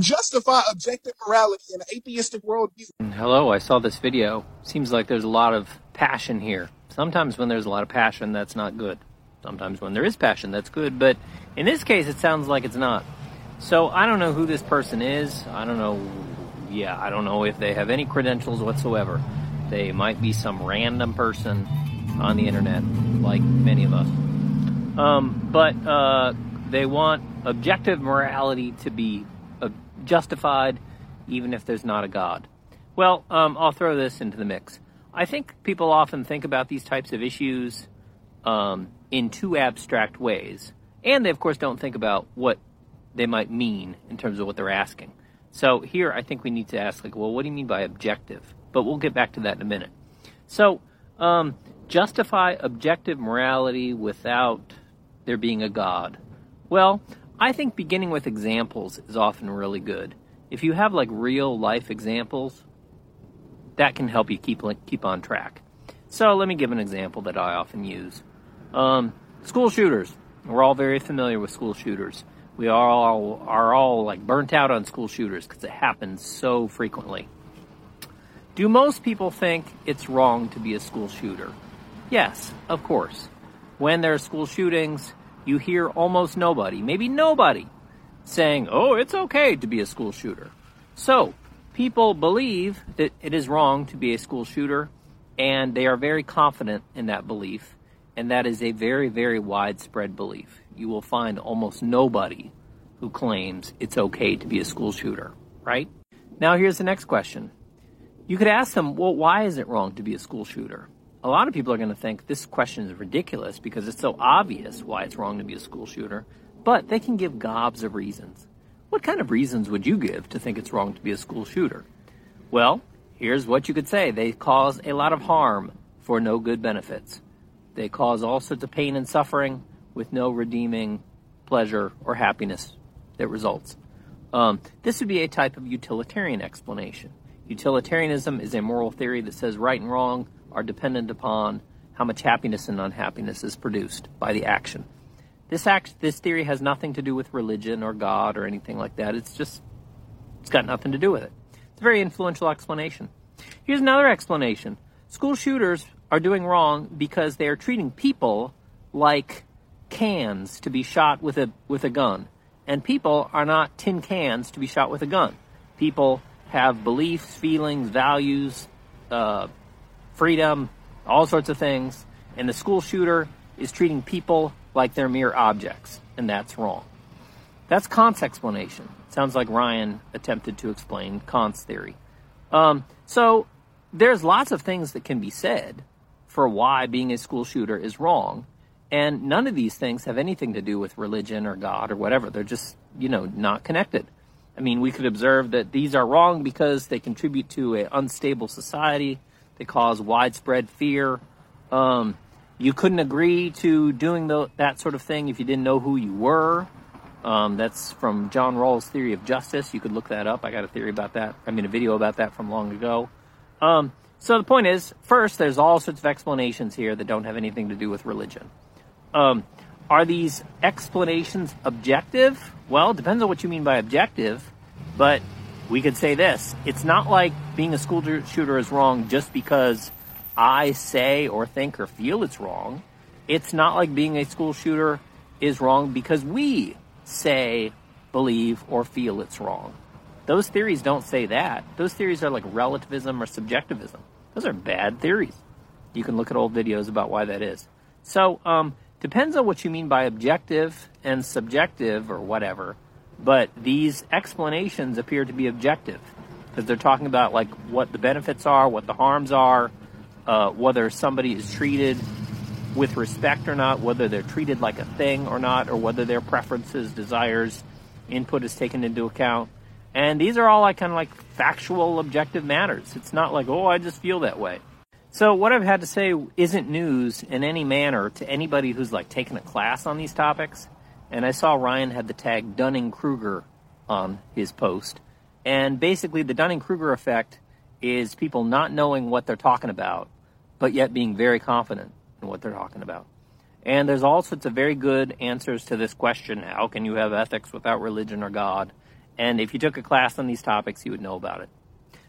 justify objective morality in an atheistic worldview. Hello, I saw this video. Seems like there's a lot of passion here. Sometimes when there's a lot of passion, that's not good. Sometimes when there is passion, that's good. But in this case, it sounds like it's not. So I don't know who this person is. I don't know. Yeah, I don't know if they have any credentials whatsoever. They might be some random person on the internet, like many of us. Um, but uh, they want objective morality to be justified, even if there's not a God. Well, um, I'll throw this into the mix. I think people often think about these types of issues um, in two abstract ways, and they, of course, don't think about what they might mean in terms of what they're asking. So here, I think we need to ask, like, well, what do you mean by objective? But we'll get back to that in a minute. So, um, justify objective morality without there being a God. Well, I think beginning with examples is often really good. If you have like real life examples, that can help you keep keep on track. So let me give an example that I often use. Um, school shooters. We're all very familiar with school shooters. We are all are all like burnt out on school shooters because it happens so frequently. Do most people think it's wrong to be a school shooter? Yes, of course. When there are school shootings, you hear almost nobody, maybe nobody, saying, oh, it's okay to be a school shooter. So, people believe that it is wrong to be a school shooter, and they are very confident in that belief, and that is a very, very widespread belief. You will find almost nobody who claims it's okay to be a school shooter, right? Now, here's the next question. You could ask them, well, why is it wrong to be a school shooter? A lot of people are going to think this question is ridiculous because it's so obvious why it's wrong to be a school shooter, but they can give gobs of reasons. What kind of reasons would you give to think it's wrong to be a school shooter? Well, here's what you could say they cause a lot of harm for no good benefits. They cause all sorts of pain and suffering with no redeeming pleasure or happiness that results. Um, this would be a type of utilitarian explanation. Utilitarianism is a moral theory that says right and wrong are dependent upon how much happiness and unhappiness is produced by the action. This act, this theory has nothing to do with religion or God or anything like that. It's just, it's got nothing to do with it. It's a very influential explanation. Here's another explanation. School shooters are doing wrong because they are treating people like cans to be shot with a with a gun. And people are not tin cans to be shot with a gun. People have beliefs, feelings, values, uh, freedom, all sorts of things. And the school shooter is treating people like they're mere objects, and that's wrong. That's Kant's explanation. Sounds like Ryan attempted to explain Kant's theory. Um, so there's lots of things that can be said for why being a school shooter is wrong, and none of these things have anything to do with religion or God or whatever. They're just, you know, not connected. I mean, we could observe that these are wrong because they contribute to an unstable society they cause widespread fear. Um, you couldn't agree to doing the, that sort of thing if you didn't know who you were. Um, that's from John Rawls' theory of justice. You could look that up. I got a theory about that. I mean, a video about that from long ago. Um, so the point is, first, there's all sorts of explanations here that don't have anything to do with religion. Um, are these explanations objective? Well, it depends on what you mean by objective, but we could say this it's not like being a school shooter is wrong just because I say or think or feel it's wrong. It's not like being a school shooter is wrong because we say, believe, or feel it's wrong. Those theories don't say that. Those theories are like relativism or subjectivism. Those are bad theories. You can look at old videos about why that is. So, um, depends on what you mean by objective and subjective or whatever. But these explanations appear to be objective because they're talking about like what the benefits are, what the harms are, uh, whether somebody is treated with respect or not, whether they're treated like a thing or not, or whether their preferences, desires, input is taken into account. And these are all like kind of like factual, objective matters. It's not like, oh, I just feel that way. So what I've had to say isn't news in any manner to anybody who's like taken a class on these topics. And I saw Ryan had the tag Dunning Kruger on his post. And basically, the Dunning Kruger effect is people not knowing what they're talking about, but yet being very confident in what they're talking about. And there's all sorts of very good answers to this question how can you have ethics without religion or God? And if you took a class on these topics, you would know about it.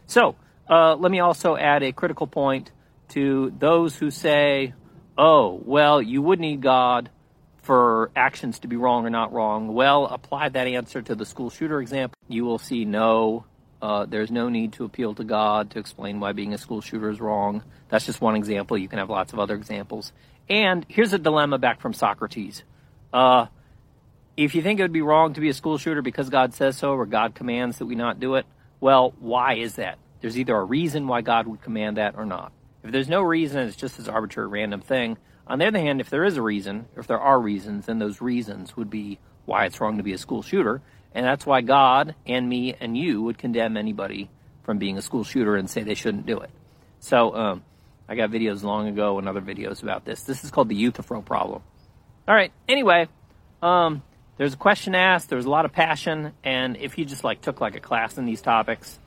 So, uh, let me also add a critical point to those who say, oh, well, you would need God for actions to be wrong or not wrong. Well, apply that answer to the school shooter example. You will see no, uh, there's no need to appeal to God to explain why being a school shooter is wrong. That's just one example. You can have lots of other examples. And here's a dilemma back from Socrates. Uh, if you think it would be wrong to be a school shooter because God says so or God commands that we not do it, well, why is that? There's either a reason why God would command that or not. If there's no reason, it's just this arbitrary random thing. On the other hand, if there is a reason, if there are reasons, then those reasons would be why it's wrong to be a school shooter. And that's why God and me and you would condemn anybody from being a school shooter and say they shouldn't do it. So, um, I got videos long ago and other videos about this. This is called the Euthyphro problem. All right. Anyway, um, there's a question asked. There's a lot of passion, and if you just like took like a class in these topics,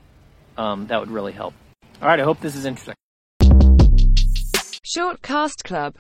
um, that would really help. All right. I hope this is interesting. Short Cast Club